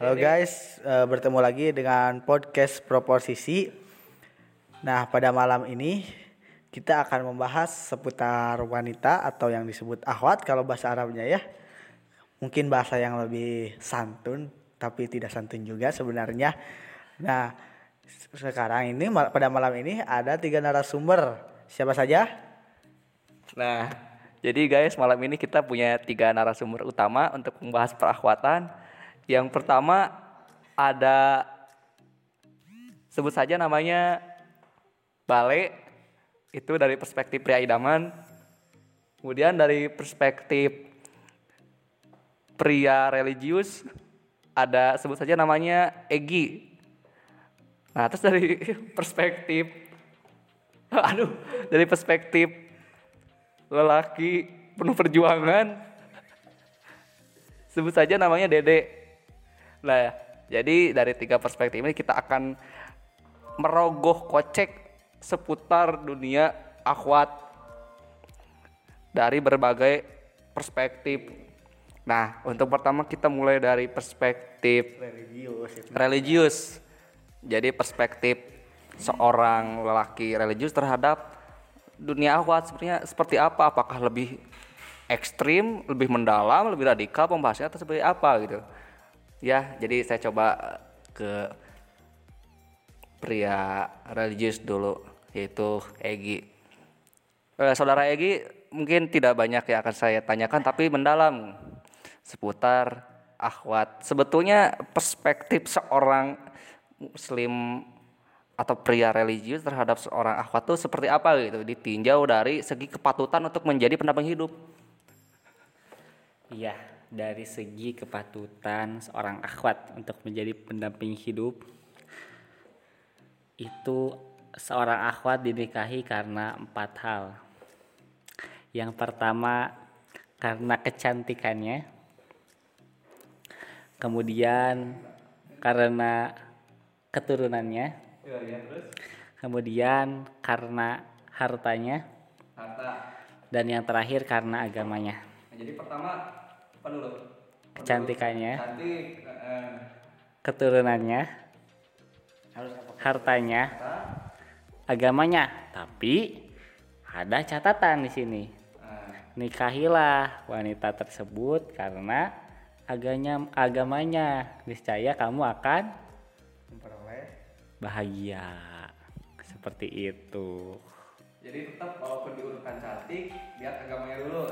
Halo guys, eh, bertemu lagi dengan podcast Proposisi. Nah, pada malam ini kita akan membahas seputar wanita atau yang disebut akhwat kalau bahasa Arabnya ya. Mungkin bahasa yang lebih santun, tapi tidak santun juga sebenarnya. Nah, sekarang ini mal- pada malam ini ada tiga narasumber. Siapa saja? Nah, jadi guys, malam ini kita punya tiga narasumber utama untuk membahas perakhwatan. Yang pertama ada sebut saja namanya Bale, itu dari perspektif pria idaman. Kemudian dari perspektif pria religius ada sebut saja namanya Egi. Nah, terus dari perspektif aduh, dari perspektif lelaki penuh perjuangan sebut saja namanya Dede. Nah, jadi dari tiga perspektif ini kita akan merogoh kocek seputar dunia akhwat dari berbagai perspektif. Nah, untuk pertama kita mulai dari perspektif Religius. religius. Jadi perspektif seorang lelaki religius terhadap dunia akhwat sebenarnya seperti apa? Apakah lebih ekstrim, lebih mendalam, lebih radikal pembahasannya atau seperti apa gitu? Ya, jadi saya coba ke pria religius dulu yaitu Egi. Eh, saudara Egi mungkin tidak banyak yang akan saya tanyakan tapi mendalam seputar akhwat. Sebetulnya perspektif seorang muslim atau pria religius terhadap seorang akhwat itu seperti apa gitu ditinjau dari segi kepatutan untuk menjadi pendamping hidup. Iya, dari segi kepatutan seorang akhwat untuk menjadi pendamping hidup. Itu seorang akhwat dinikahi karena empat hal. Yang pertama karena kecantikannya, kemudian karena keturunannya, kemudian karena hartanya, dan yang terakhir karena agamanya. Nah, jadi pertama dulu? Kecantikannya, Cantik, keturunannya, hartanya, agamanya. Tapi ada catatan di sini. Nikahilah wanita tersebut karena aganya agamanya. Niscaya kamu akan Memperoleh bahagia. Seperti itu. Jadi tetap walaupun diurutkan cantik, lihat agamanya dulu.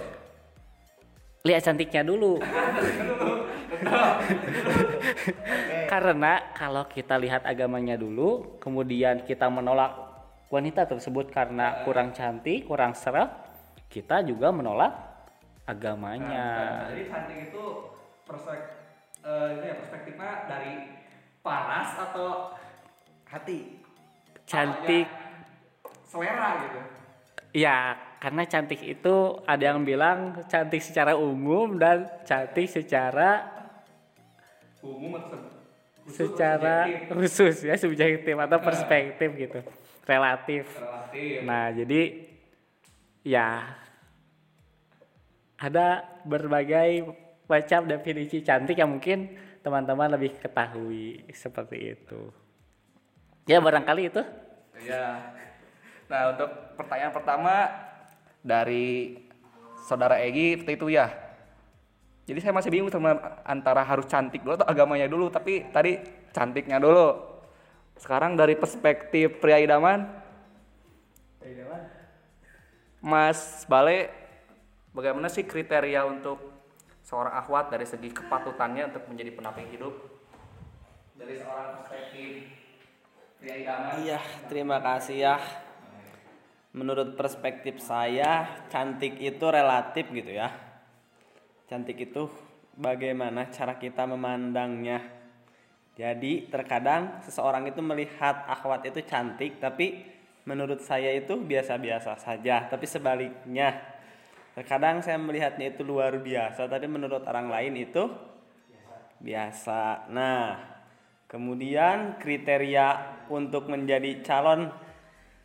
Lihat cantiknya dulu. Karena kalau kita lihat agamanya dulu, kemudian kita menolak wanita tersebut karena kurang cantik, kurang serap, kita juga menolak agamanya. Nah, jadi cantik itu eh, ya, perspektifnya dari paras atau hati. Cantik, selera gitu. ya karena cantik itu ada yang bilang cantik secara umum dan cantik secara Umum khusus secara subjektif? khusus ya subjektif atau perspektif gitu, relatif. relatif. Nah, jadi ya ada berbagai macam definisi cantik yang mungkin teman-teman lebih ketahui seperti itu. Ya barangkali itu. Iya. Nah, untuk pertanyaan pertama dari saudara Egi seperti itu ya. Jadi saya masih bingung teman antara harus cantik dulu atau agamanya dulu, tapi tadi cantiknya dulu. Sekarang dari perspektif pria idaman, Mas Bale, bagaimana sih kriteria untuk seorang akhwat dari segi kepatutannya untuk menjadi pendamping hidup? Dari seorang perspektif pria idaman. Iya, terima kasih ya. Menurut perspektif saya, cantik itu relatif gitu ya. Cantik itu bagaimana cara kita memandangnya. Jadi, terkadang seseorang itu melihat akhwat itu cantik, tapi menurut saya itu biasa-biasa saja. Tapi sebaliknya, terkadang saya melihatnya itu luar biasa, tapi menurut orang lain itu biasa. Nah, kemudian kriteria untuk menjadi calon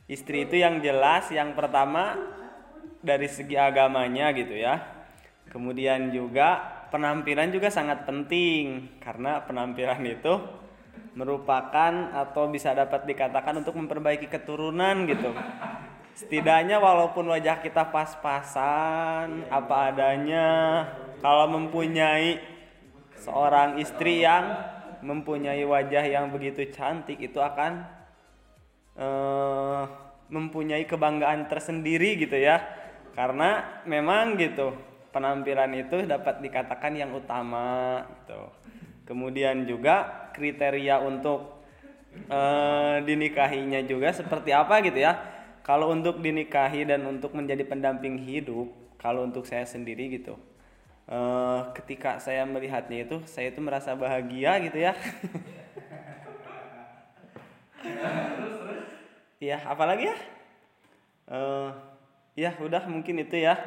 istri itu yang jelas yang pertama dari segi agamanya gitu ya. Kemudian juga penampilan juga sangat penting karena penampilan itu merupakan atau bisa dapat dikatakan untuk memperbaiki keturunan gitu. Setidaknya walaupun wajah kita pas-pasan apa adanya, kalau mempunyai seorang istri yang mempunyai wajah yang begitu cantik itu akan eh, mempunyai kebanggaan tersendiri gitu ya. Karena memang gitu penampilan itu dapat dikatakan yang utama gitu. Kemudian juga kriteria untuk eh, dinikahinya juga seperti apa gitu ya. Kalau untuk dinikahi dan untuk menjadi pendamping hidup, kalau untuk saya sendiri gitu. eh, ketika saya melihatnya itu, saya itu merasa bahagia gitu ya. Iya, apalagi ya? Eh, ya udah mungkin itu ya.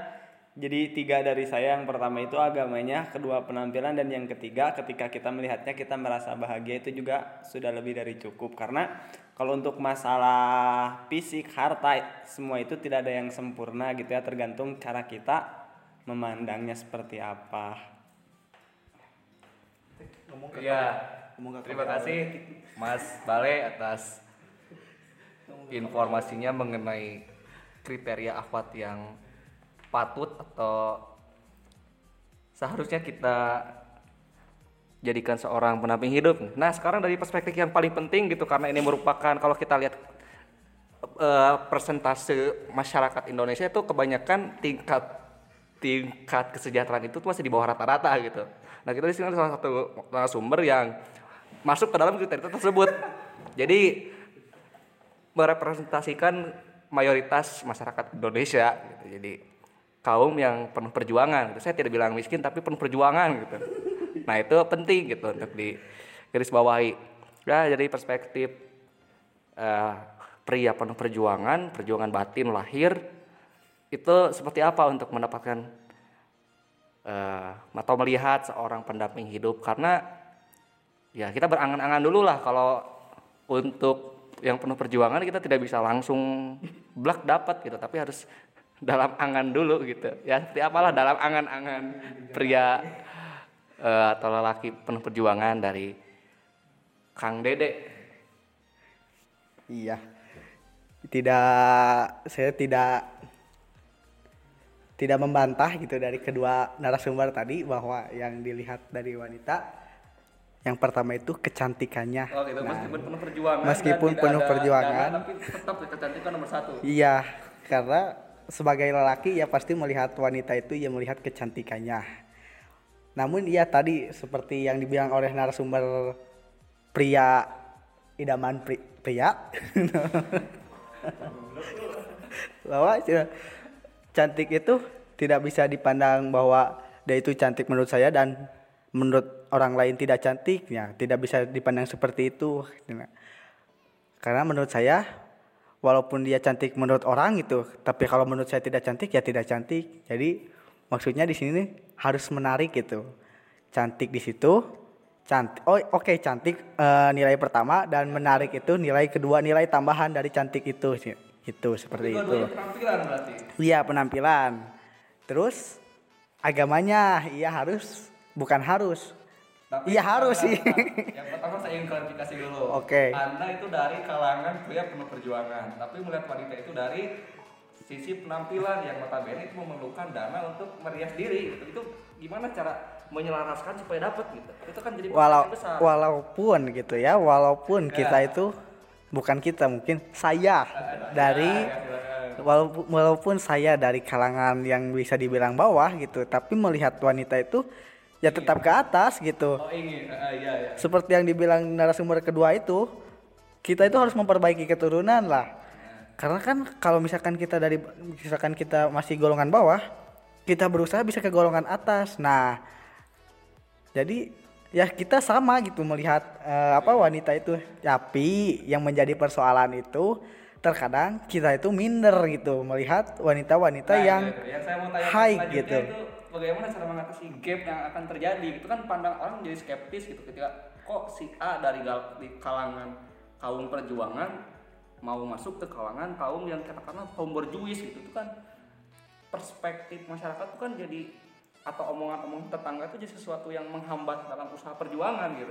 Jadi tiga dari saya yang pertama itu agamanya, kedua penampilan dan yang ketiga ketika kita melihatnya kita merasa bahagia itu juga sudah lebih dari cukup karena kalau untuk masalah fisik, harta semua itu tidak ada yang sempurna gitu ya tergantung cara kita memandangnya seperti apa. Iya. Terima kasih Mas Bale atas informasinya mengenai kriteria akhwat yang patut atau seharusnya kita jadikan seorang pendamping hidup. Nah, sekarang dari perspektif yang paling penting gitu karena ini merupakan kalau kita lihat eh, persentase masyarakat Indonesia itu kebanyakan tingkat tingkat kesejahteraan itu masih di bawah rata-rata gitu. Nah, kita di sini salah satu sumber yang masuk ke dalam kriteria tersebut. Jadi merepresentasikan mayoritas masyarakat Indonesia gitu. Jadi kaum yang penuh perjuangan gitu. Saya tidak bilang miskin tapi penuh perjuangan gitu. Nah, itu penting gitu untuk di garis bawahi. Ya, jadi perspektif eh, pria penuh perjuangan, perjuangan batin lahir itu seperti apa untuk mendapatkan eh, atau melihat seorang pendamping hidup karena ya kita berangan-angan dulu lah kalau untuk yang penuh perjuangan kita tidak bisa langsung blak dapat gitu tapi harus dalam angan dulu gitu ya seperti apalah dalam angan-angan pria eh, atau lelaki penuh perjuangan dari Kang Dede Iya. Tidak saya tidak tidak membantah gitu dari kedua narasumber tadi bahwa yang dilihat dari wanita yang pertama itu kecantikannya. oh gitu meskipun penuh perjuangan meskipun penuh ada perjuangan. dana, tapi tetap kecantikan nomor satu Iya, karena sebagai lelaki ya pasti melihat wanita itu ya melihat kecantikannya. Namun iya tadi seperti yang dibilang oleh narasumber pria idaman pri- pria bahwa ya, cantik itu tidak bisa dipandang bahwa dia itu cantik menurut saya dan menurut orang lain tidak cantik ya tidak bisa dipandang seperti itu karena menurut saya walaupun dia cantik menurut orang gitu tapi kalau menurut saya tidak cantik ya tidak cantik. Jadi maksudnya di sini harus menarik gitu. Cantik di situ cantik oh oke cantik eh, nilai pertama dan menarik itu nilai kedua nilai tambahan dari cantik itu sih itu seperti itu. penampilan berarti? Iya penampilan. Terus agamanya iya harus bukan harus Tapi iya harus sih yang pertama saya ingin klarifikasi dulu. Oke. Anda itu dari kalangan pria penuh perjuangan, tapi melihat wanita itu dari sisi penampilan yang notabene itu memerlukan dana untuk merias diri. Gitu. Itu gimana cara menyelaraskan supaya dapat gitu? Itu kan jadi walau besar. walaupun gitu ya walaupun kita Ya. itu bukan kita mungkin saya dari Ya, silakan. walaupun walaupun saya dari kalangan yang bisa dibilang bawah gitu tapi melihat wanita itu ya tetap ke atas gitu. Oh ingin, Eh, iya ya. seperti yang dibilang narasumber kedua itu kita itu harus memperbaiki keturunan lah. Karena kan kalau misalkan kita dari misalkan kita masih golongan bawah kita berusaha bisa ke golongan atas. Nah jadi ya kita sama gitu melihat eh, apa wanita itu tapi yang menjadi persoalan itu. Terkadang kita itu minder gitu melihat wanita-wanita Nah, yang gitu. yang saya mau tanya high gitu. itu bagaimana cara mengatasi gap yang akan terjadi itu kan pandang orang jadi skeptis gitu ketika kok si A dari di kalangan kaum perjuangan mau masuk ke kalangan kaum yang katakanlah kaum berjuis gitu itu kan perspektif masyarakat itu kan jadi atau omongan-omongan tetangga itu jadi sesuatu yang menghambat dalam usaha perjuangan gitu.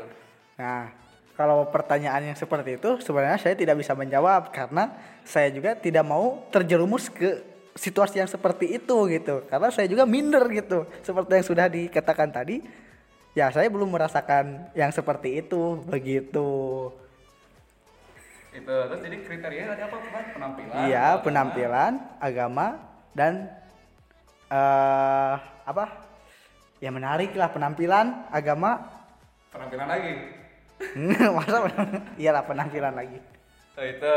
Nah, kalau pertanyaan yang seperti itu sebenarnya saya tidak bisa menjawab karena saya juga tidak mau terjerumus ke situasi yang seperti itu gitu. Karena saya juga minder gitu. Seperti yang sudah dikatakan tadi, ya saya belum merasakan yang seperti itu begitu. Itu terus jadi kriteria tadi apa? Penampilan. Iya, penampilan, agama dan eh apa? Ya menarik lah penampilan, agama. Penampilan lagi. Masa iyalah penampilan lagi. Oh, itu.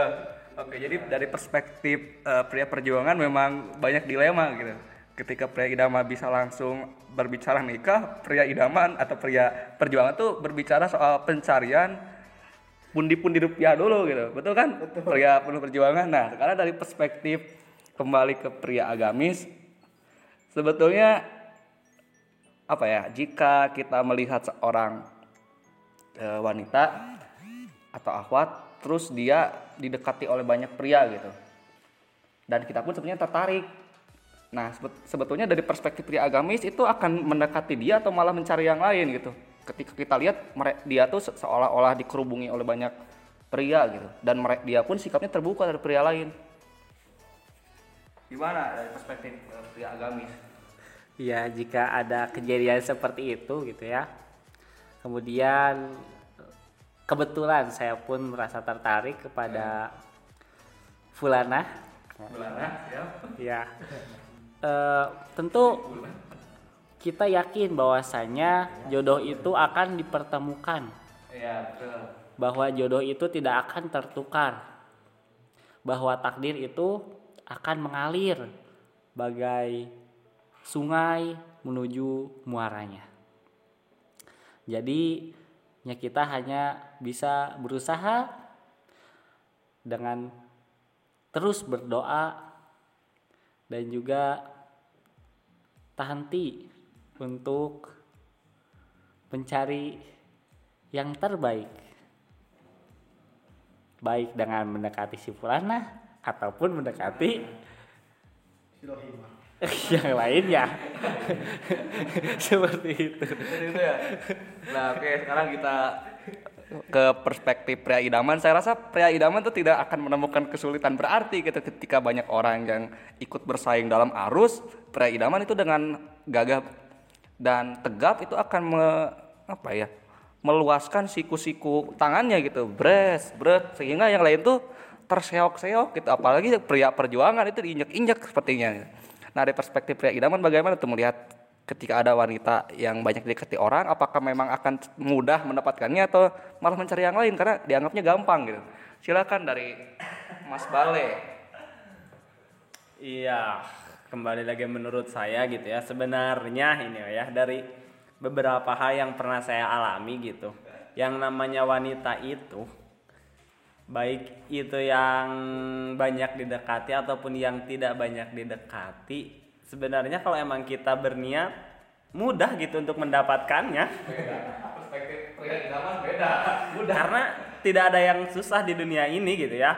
Oke, jadi dari perspektif eh, pria perjuangan memang banyak dilema gitu. Ketika pria idaman bisa langsung berbicara nikah, pria idaman atau pria perjuangan tuh berbicara soal pencarian pundi-pundi rupiah dulu gitu. Betul kan? Pria penuh perjuangan. Nah, sekarang dari perspektif kembali ke pria agamis sebetulnya apa ya? Jika kita melihat seorang eh, wanita atau akhwat terus dia didekati oleh banyak pria gitu. Dan kita pun sebenarnya tertarik. Nah sebet- sebetulnya dari perspektif pria agamis itu akan mendekati dia atau malah mencari yang lain gitu. Ketika kita lihat dia tuh se- seolah-olah dikerubungi oleh banyak pria gitu. Dan dia pun sikapnya terbuka dari pria lain. Gimana dari perspektif eh, pria agamis? Ya, jika ada kejadian seperti itu gitu ya. Kemudian kebetulan saya pun merasa tertarik kepada Fulana. Ya. Eh, tentu kita yakin bahwasanya jodoh itu akan dipertemukan. iya betul Bahwa jodoh itu tidak akan tertukar. Bahwa takdir itu akan mengalir bagai sungai menuju muaranya. Jadi ya kita hanya bisa berusaha dengan terus berdoa dan juga tak henti untuk mencari yang terbaik. Baik dengan mendekati si fulana ataupun mendekati yang lainnya. Seperti itu. Itu ya. Nah, oke, sekarang kita ke perspektif pria idaman. Saya rasa pria idaman itu tidak akan menemukan kesulitan berarti gitu ketika banyak orang yang ikut bersaing dalam arus. Pria idaman itu dengan gagah dan tegap itu akan me, apa ya? meluaskan siku-siku tangannya gitu, bres, bret, sehingga yang lain tuh terseok-seok gitu. Apalagi pria perjuangan itu diinjak-injak sepertinya. Nah, dari perspektif pria idaman bagaimana tuh melihat ketika ada wanita yang banyak didekati orang, apakah memang akan mudah mendapatkannya atau malah mencari yang lain karena dianggapnya gampang gitu. Silakan dari Mas Bale. Iya, kembali lagi menurut saya gitu ya. Sebenarnya ini ya dari beberapa hal yang pernah saya alami gitu. Yang namanya wanita itu baik itu yang banyak didekati ataupun yang tidak banyak didekati. Sebenarnya kalau emang kita berniat mudah gitu untuk mendapatkannya. Perspektif pria idaman beda. Karena tidak ada yang susah di dunia ini gitu ya.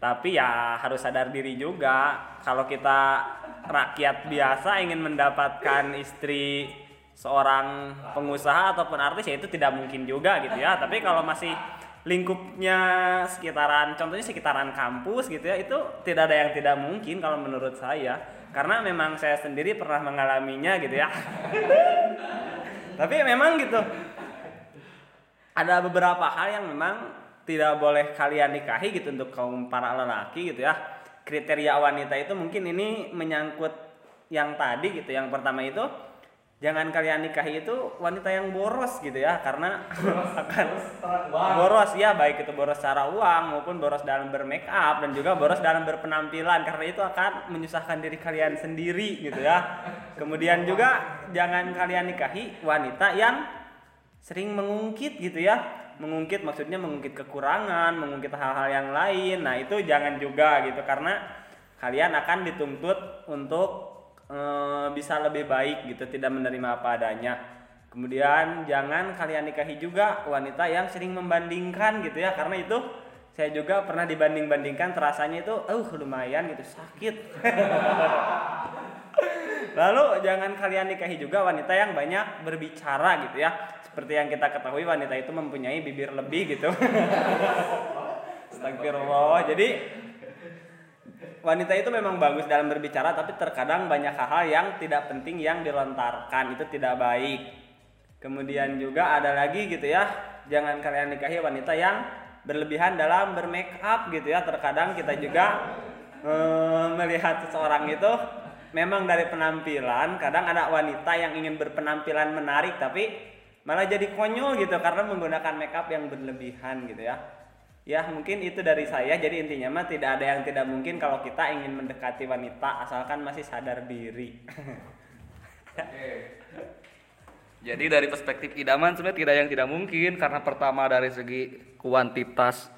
Tapi ya harus sadar diri juga kalau kita rakyat biasa ingin mendapatkan istri seorang pengusaha ataupun artis ya itu tidak mungkin juga gitu ya. Tapi kalau masih lingkupnya sekitaran contohnya sekitaran kampus gitu ya itu tidak ada yang tidak mungkin kalau menurut saya. Karena memang saya sendiri pernah mengalaminya gitu ya. Tapi memang gitu. Ada beberapa hal yang memang tidak boleh kalian nikahi gitu untuk kaum para lelaki gitu ya. Kriteria wanita itu mungkin ini menyangkut yang tadi gitu. Yang pertama itu jangan kalian nikahi itu wanita yang boros gitu ya karena akan boros ya baik itu boros secara uang maupun boros dalam bermake up dan juga boros dalam berpenampilan karena itu akan menyusahkan diri kalian sendiri gitu ya. Kemudian juga jangan kalian nikahi wanita yang sering mengungkit gitu ya. Mengungkit maksudnya mengungkit kekurangan mengungkit hal-hal yang lain. Nah itu jangan juga gitu karena kalian akan dituntut untuk eh, bisa lebih baik gitu tidak menerima apa adanya kemudian jangan kalian nikahi juga wanita yang sering membandingkan gitu ya karena itu saya juga pernah dibanding-bandingkan terasanya itu uh lumayan gitu sakit Lalu jangan kalian nikahi juga wanita yang banyak berbicara gitu ya. Seperti yang kita ketahui wanita itu mempunyai bibir lebih gitu. Astagfirullah. Jadi wanita itu memang bagus dalam berbicara tapi terkadang banyak hal-hal yang tidak penting yang dilontarkan itu tidak baik. Kemudian juga ada lagi gitu ya, jangan kalian nikahi wanita yang berlebihan dalam bermake up gitu ya. Terkadang kita juga eh, melihat seseorang itu memang dari penampilan, kadang ada wanita yang ingin berpenampilan menarik tapi malah jadi konyol gitu karena menggunakan make up yang berlebihan gitu ya. Ya mungkin itu dari saya jadi intinya mah tidak ada yang tidak mungkin kalau kita ingin mendekati wanita asalkan masih sadar diri. Jadi dari perspektif idaman sebenarnya tidak yang tidak mungkin karena pertama dari segi kuantitas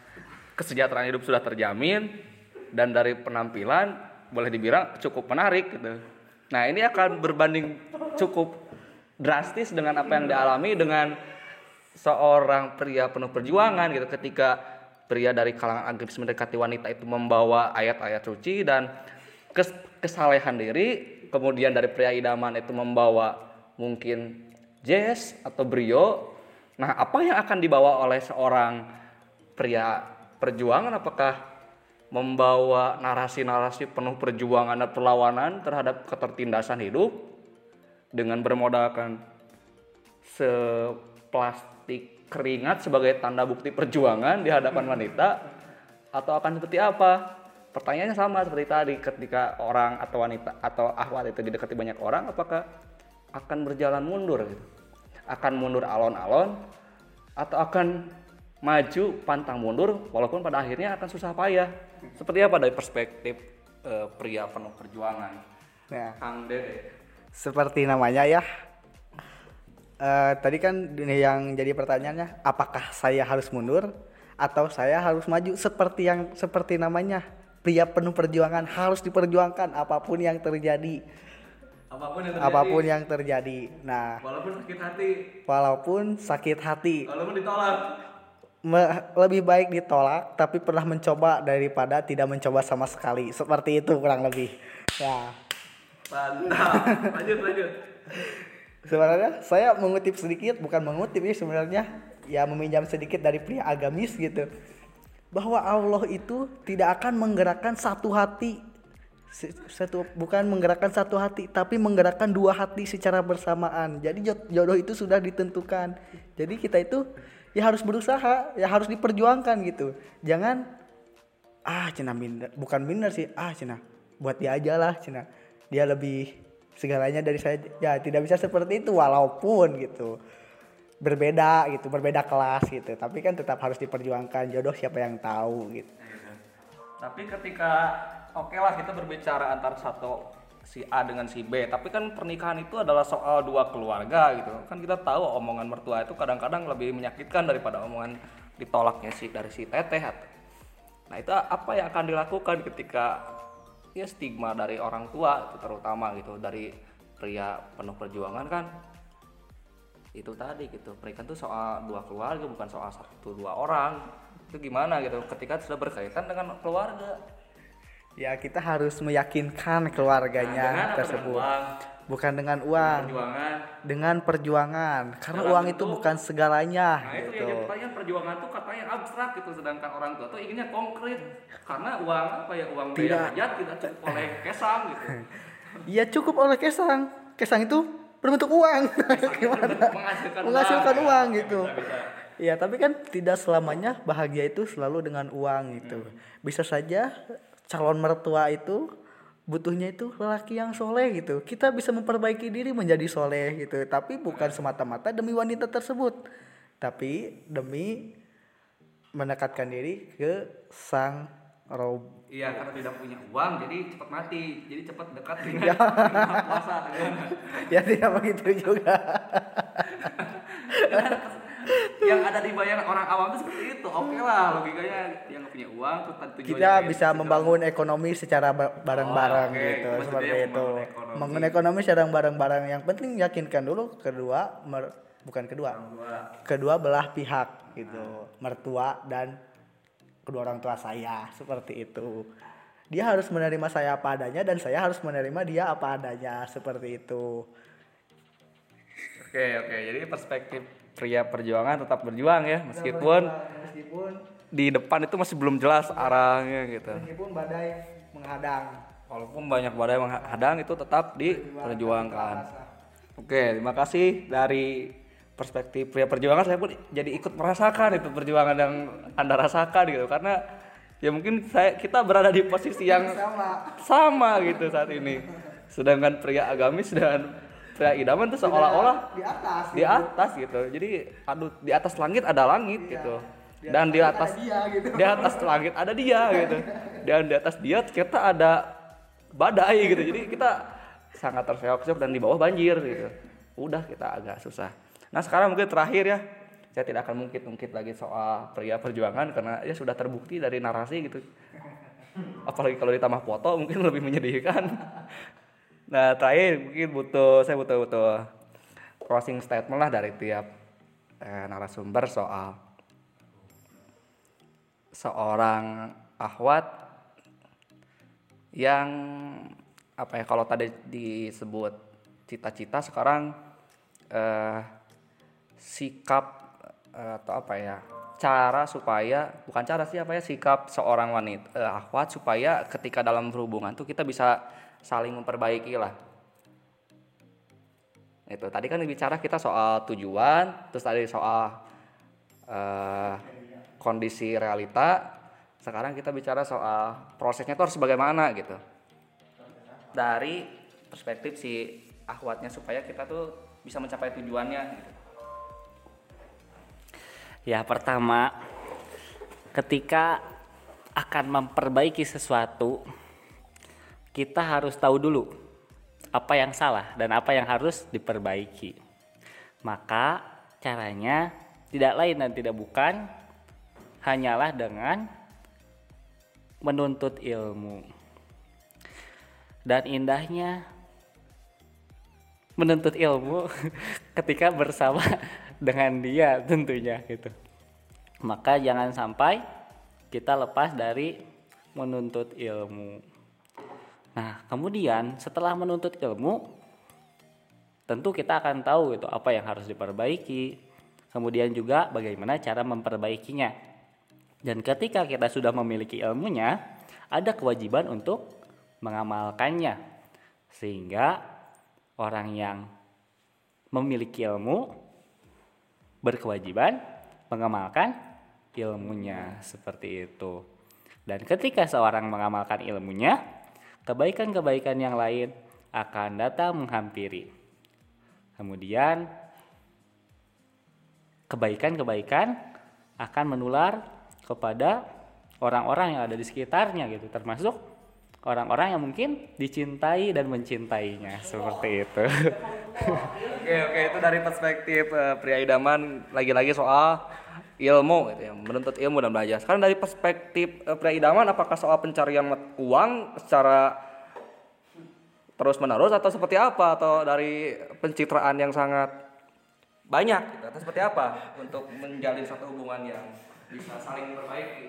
kesejahteraan hidup sudah terjamin dan dari penampilan boleh dibilang cukup menarik gitu. Nah, ini akan berbanding cukup drastis dengan apa yang dialami dengan seorang pria penuh perjuangan gitu ketika pria dari kalangan agraris mendekati wanita itu membawa ayat-ayat suci dan kes kesalehan diri. Kemudian dari pria idaman itu membawa mungkin jazz atau brio. Nah apa yang akan dibawa oleh seorang pria perjuangan? Apakah membawa narasi-narasi penuh perjuangan dan perlawanan terhadap ketertindasan hidup dengan bermodalkan seplastik keringat sebagai tanda bukti perjuangan di hadapan wanita atau akan seperti apa? Pertanyaannya sama seperti tadi ketika orang atau wanita atau ahwat itu didekati banyak orang apakah akan berjalan mundur gitu? Akan mundur alon-alon atau akan maju pantang mundur walaupun pada akhirnya akan susah payah. Seperti apa dari perspektif eh, pria penuh perjuangan? Nah, Kang Dede. seperti namanya ya. Eh, tadi kan yang jadi pertanyaannya, apakah saya harus mundur atau saya harus maju seperti yang seperti namanya pria penuh perjuangan harus diperjuangkan apa pun yang terjadi, Apa pun yang terjadi. apa pun yang terjadi. Nah, Walaupun sakit hati, walaupun sakit hati, walaupun ditolak. me- lebih baik ditolak tapi pernah mencoba daripada tidak mencoba sama sekali. Seperti itu kurang lebih. Ya. Mantap. lanjut, lanjut. Sebenarnya saya mengutip sedikit, bukan mengutip ya sebenarnya, ya meminjam sedikit dari pria agamis gitu. Bahwa Allah itu tidak akan menggerakkan satu hati satu bukan menggerakkan satu hati tapi menggerakkan dua hati secara bersamaan. Jadi jo- jodoh itu sudah ditentukan. Jadi kita itu ya harus berusaha, ya harus diperjuangkan gitu. Jangan ah cina minder, bukan minder sih, ah cina buat dia aja lah cina. Dia lebih segalanya dari saya. Ya tidak bisa seperti itu walaupun gitu. Berbeda gitu berbeda kelas gitu. Tapi kan tetap harus diperjuangkan jodoh siapa yang tahu gitu. Tapi ketika oke lah kita berbicara antar satu si A dengan si B, tapi kan pernikahan itu adalah soal dua keluarga gitu. Kan kita tahu omongan mertua itu kadang-kadang lebih menyakitkan daripada omongan ditolaknya si dari si teteh. Nah, itu apa yang akan dilakukan ketika ya stigma dari orang tua itu terutama gitu dari pria penuh perjuangan kan itu tadi gitu. Pernikahan itu soal dua keluarga bukan soal satu dua orang. Itu gimana gitu? Ketika sudah berkaitan dengan keluarga. Ya kita harus meyakinkan keluarganya Nah, dengan apa? Dengan uang, bukan dengan uang perjuangan. Dengan perjuangan. Karena Dalam uang itu bentuk- bukan segalanya nah itu gitu. yang jadi pertanyaan. Perjuangan tuh katanya abstrak gitu sedangkan orang tua tuh inginnya konkret. Karena uang apa ya? Uang Tidak. hajat tidak cukup oleh kesam gitu. Ya cukup oleh kesang. Kesang itu berbentuk uang. Gimana? menghasilkan, menghasilkan ya. uang gitu. Bisa, bisa. Iya, tapi kan tidak selamanya bahagia itu selalu dengan uang gitu. Bisa saja calon mertua itu butuhnya itu lelaki yang soleh gitu. Kita bisa memperbaiki diri menjadi soleh gitu. Tapi bukan semata-mata demi wanita tersebut, tapi demi mendekatkan diri ke sang rob. Iya karena tidak punya uang jadi cepat mati jadi cepat dekat dengan, dengan puasa ya tidak begitu juga. yang ada di bayangan orang awam itu seperti itu. Oke lah logikanya yang punya uang tuh tujuannya kita bisa membangun ekonomi secara ba- bareng-bareng Oh, oke. gitu Maksudnya seperti membangun itu. ekonomi. membangun ekonomi secara bareng-bareng. Yang penting yakinkan dulu kedua mer- bukan kedua. Kedua belah pihak gitu. Mertua dan kedua orang tua saya seperti itu. Dia harus menerima saya apa adanya dan saya harus menerima dia apa adanya seperti itu. Oke oke, jadi perspektif pria perjuangan tetap berjuang ya, meskipun meskipun di depan itu masih belum jelas arahnya gitu. meskipun badai menghadang Walaupun banyak badai menghadang itu tetap diperjuangkan. Oke, terima kasih dari perspektif pria perjuangan saya pun jadi ikut merasakan itu perjuangan yang Anda rasakan gitu karena ya mungkin saya kita berada di posisi yang sama sama gitu saat ini. Sedangkan pria agamis dan pria idaman itu seolah-olah di atas di atas gitu. Jadi aduh di atas langit ada langit gitu. Dan di atas dia gitu di atas langit ada dia gitu. Dan di atas dia kita ada badai gitu. Jadi kita sangat terseok-seok dan di bawah banjir gitu. Udah kita agak susah. Nah, sekarang mungkin terakhir ya. Saya tidak akan mungkin-mungkin lagi soal pria perjuangan karena ya sudah terbukti dari narasi gitu. Apalagi kalau ditambah foto mungkin lebih menyedihkan. Nah, terakhir mungkin butuh saya butuh butuh closing statement lah dari tiap eh, narasumber soal seorang ahwat yang apa ya kalau tadi disebut cita-cita sekarang eh, sikap eh, atau apa ya cara supaya bukan cara sih apa ya sikap seorang wanita eh, ahwat supaya ketika dalam berhubungan tuh kita bisa saling memperbaiki lah itu tadi kan bicara kita soal tujuan terus tadi soal eh, kondisi realita. Sekarang kita bicara soal prosesnya itu harus bagaimana gitu. Dari perspektif si akhwatnya supaya kita tuh bisa mencapai tujuannya gitu. Ya, pertama ketika akan memperbaiki sesuatu kita harus tahu dulu apa yang salah dan apa yang harus diperbaiki. Maka caranya tidak lain dan tidak bukan hanyalah dengan menuntut ilmu. Dan indahnya menuntut ilmu ketika bersama dengan dia tentunya gitu. Maka jangan sampai kita lepas dari menuntut ilmu. Nah, kemudian setelah menuntut ilmu tentu kita akan tahu gitu apa yang harus diperbaiki. Kemudian juga bagaimana cara memperbaikinya. Dan ketika kita sudah memiliki ilmunya, ada kewajiban untuk mengamalkannya. Sehingga orang yang memiliki ilmu berkewajiban mengamalkan ilmunya seperti itu. Dan ketika seorang mengamalkan ilmunya, kebaikan-kebaikan yang lain akan datang menghampiri. Kemudian kebaikan-kebaikan akan menular kepada orang-orang yang ada di sekitarnya gitu, termasuk orang-orang yang mungkin dicintai dan mencintainya seperti itu. Oke oke itu dari perspektif eh, pria idaman lagi-lagi soal ilmu gitu ya menuntut ilmu dan belajar. Sekarang dari perspektif eh, pria idaman apakah soal pencarian uang secara terus menerus atau seperti apa atau dari pencitraan yang sangat banyak gitu, atau seperti apa untuk menjalin satu hubungan yang bisa saling memperbaiki?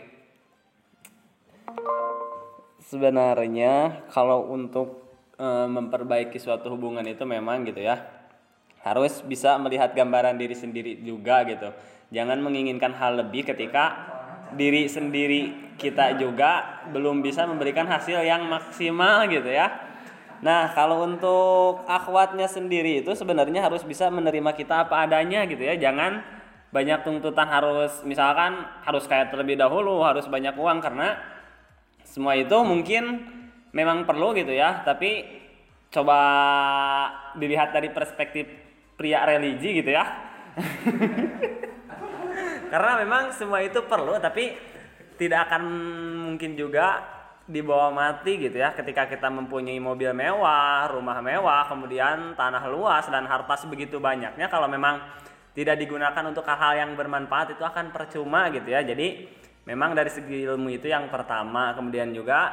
Sebenarnya kalau untuk eh, memperbaiki suatu hubungan itu memang gitu ya harus bisa melihat gambaran diri sendiri juga gitu. Jangan menginginkan hal lebih ketika diri sendiri kita juga belum bisa memberikan hasil yang maksimal gitu ya. Nah, kalau untuk akhwatnya sendiri itu sebenarnya harus bisa menerima kita apa adanya gitu ya. Jangan banyak tuntutan harus misalkan harus kayak terlebih dahulu, harus banyak uang karena semua itu mungkin memang perlu gitu ya, tapi coba dilihat dari perspektif pria religi gitu ya. Karena memang semua itu perlu tapi tidak akan mungkin juga dibawa mati gitu ya ketika kita mempunyai mobil mewah, rumah mewah, kemudian tanah luas dan harta sebegitu banyaknya kalau memang tidak digunakan untuk hal-hal yang bermanfaat itu akan percuma gitu ya. Jadi memang dari segi ilmu itu yang pertama, kemudian juga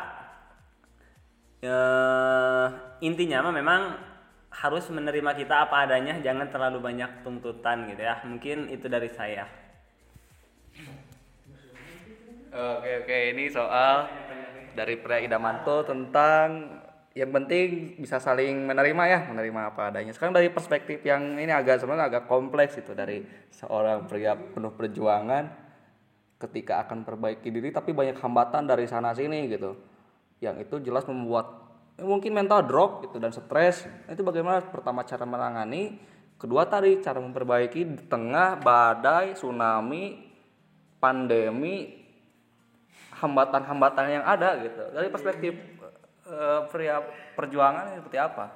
eh, intinya memang harus menerima kita apa adanya, jangan terlalu banyak tuntutan gitu ya. Mungkin itu dari saya. Oke oke ini soal dari pria idaman tuh tentang yang penting bisa saling menerima ya menerima apa adanya sekarang dari perspektif yang ini agak sebenarnya agak kompleks itu dari seorang pria penuh perjuangan ketika akan perbaiki diri tapi banyak hambatan dari sana sini gitu yang itu jelas membuat mungkin mental drop gitu dan stres. Itu bagaimana? Pertama cara menangani. Kedua tadi cara memperbaiki di tengah badai tsunami pandemi hambatan-hambatan yang ada gitu. Dari perspektif eh, pria perjuangan seperti apa?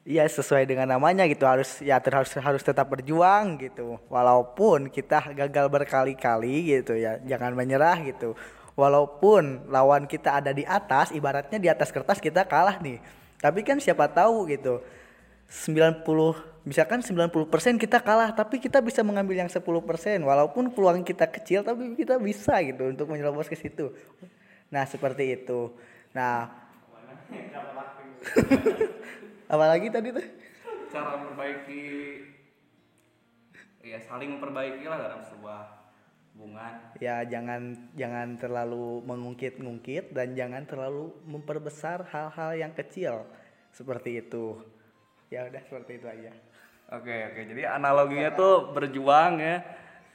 Iya sesuai dengan namanya gitu. Harus ya harus harus tetap berjuang gitu. Walaupun kita gagal berkali-kali gitu ya. Jangan menyerah gitu walaupun lawan kita ada di atas ibaratnya di atas kertas kita kalah nih. Tapi kan siapa tahu gitu. 90 misalkan 90% kita kalah tapi kita bisa mengambil yang 10% walaupun peluang kita kecil tapi kita bisa gitu untuk menyerobos ke situ. Nah seperti itu. Nah. Apalagi tadi tuh? Cara memperbaiki ya saling memperbaiki lah dalam sebuah hubungan ya jangan jangan terlalu mengungkit-ungkit dan jangan terlalu memperbesar hal-hal yang kecil seperti itu. Ya udah seperti itu aja. Oke oke. Jadi analoginya tuh berjuang ya.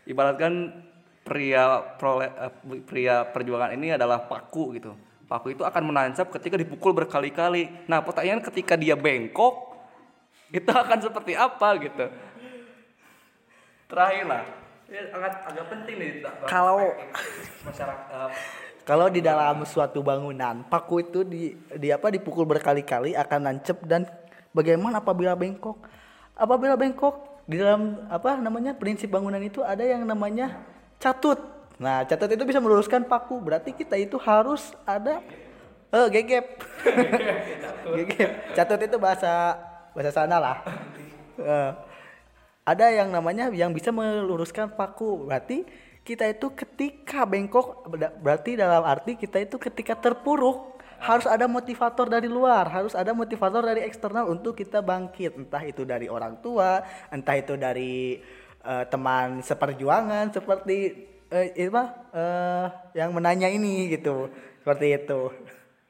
Ibaratkan pria prole, eh, pria perjuangan ini adalah paku gitu. Paku itu akan menancap ketika dipukul berkali-kali. Nah pertanyaan ketika dia bengkok itu akan seperti apa gitu? Terakhir lah ya, agak agak penting nih Kalau- masyarakat eh, kalau di dalam suatu bangunan paku itu di, di apa dipukul berkali-kali akan nancep dan bagaimana apabila bengkok? Apabila bengkok di dalam apa namanya prinsip bangunan itu ada yang namanya catut. Nah catut itu bisa meluruskan paku. Berarti kita itu harus ada eh gegep. Gegep. Catut itu bahasa bahasa sana lah. Eh, ada yang namanya yang bisa meluruskan paku. Berarti kita itu ketika bengkok ber- berarti dalam arti kita itu ketika terpuruk harus ada motivator dari luar harus ada motivator dari eksternal untuk kita bangkit. Entah itu dari orang tua entah itu dari eh, teman seperjuangan seperti eh, itu eh, yang menanya ini gitu. Seperti itu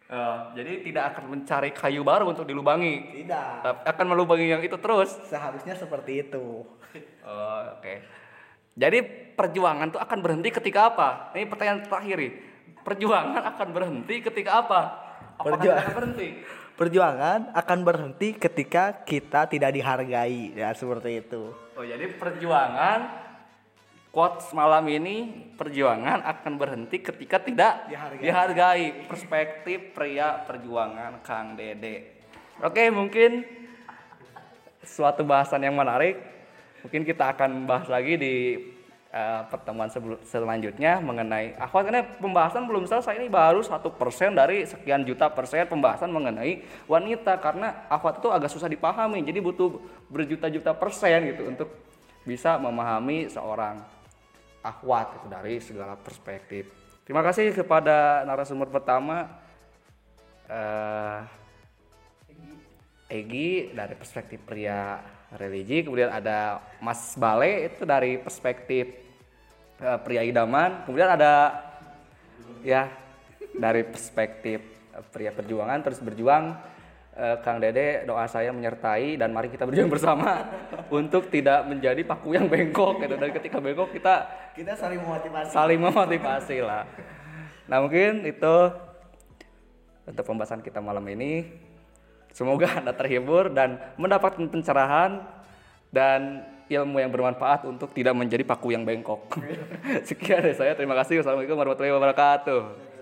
eh, jadi tidak akan mencari kayu baru untuk dilubangi tidak tapi akan melubangi yang itu terus seharusnya seperti itu Oh, oke. Jadi perjuangan tuh akan berhenti ketika apa? Ini pertanyaan terakhir nih. Perjuangan akan berhenti ketika apa? Apakah Perjuangan. akan berhenti? Perjuangan akan berhenti ketika kita tidak dihargai ya seperti itu. Oh, jadi perjuangan quotes malam ini perjuangan akan berhenti ketika tidak Dihargai. dihargai. Perspektif pria perjuangan Kang Dede. Oke, mungkin suatu bahasan yang menarik. Mungkin kita akan bahas lagi di eh, pertemuan sebelum selanjutnya mengenai akhwat karena pembahasan belum selesai ini baru satu persen dari sekian juta persen pembahasan mengenai wanita karena akhwat itu agak susah dipahami jadi butuh berjuta-juta persen gitu untuk bisa memahami seorang akhwat itu dari segala perspektif. Terima kasih kepada narasumber pertama eh Egi dari perspektif pria religi, kemudian ada Mas Bale itu dari perspektif eh, pria idaman, kemudian ada ya dari perspektif eh, pria perjuangan terus berjuang Eh, Kang Dede doa saya menyertai dan mari kita berjuang bersama untuk tidak menjadi paku yang bengkok gitu dan ketika bengkok kita Kita saling memotivasi. saling memotivasi lah. Nah mungkin itu untuk pembahasan kita malam ini. Semoga anda terhibur dan mendapatkan pencerahan dan ilmu yang bermanfaat untuk tidak menjadi paku yang bengkok. Sekian dari saya. Terima kasih. Wassalamualaikum warahmatullahi wabarakatuh.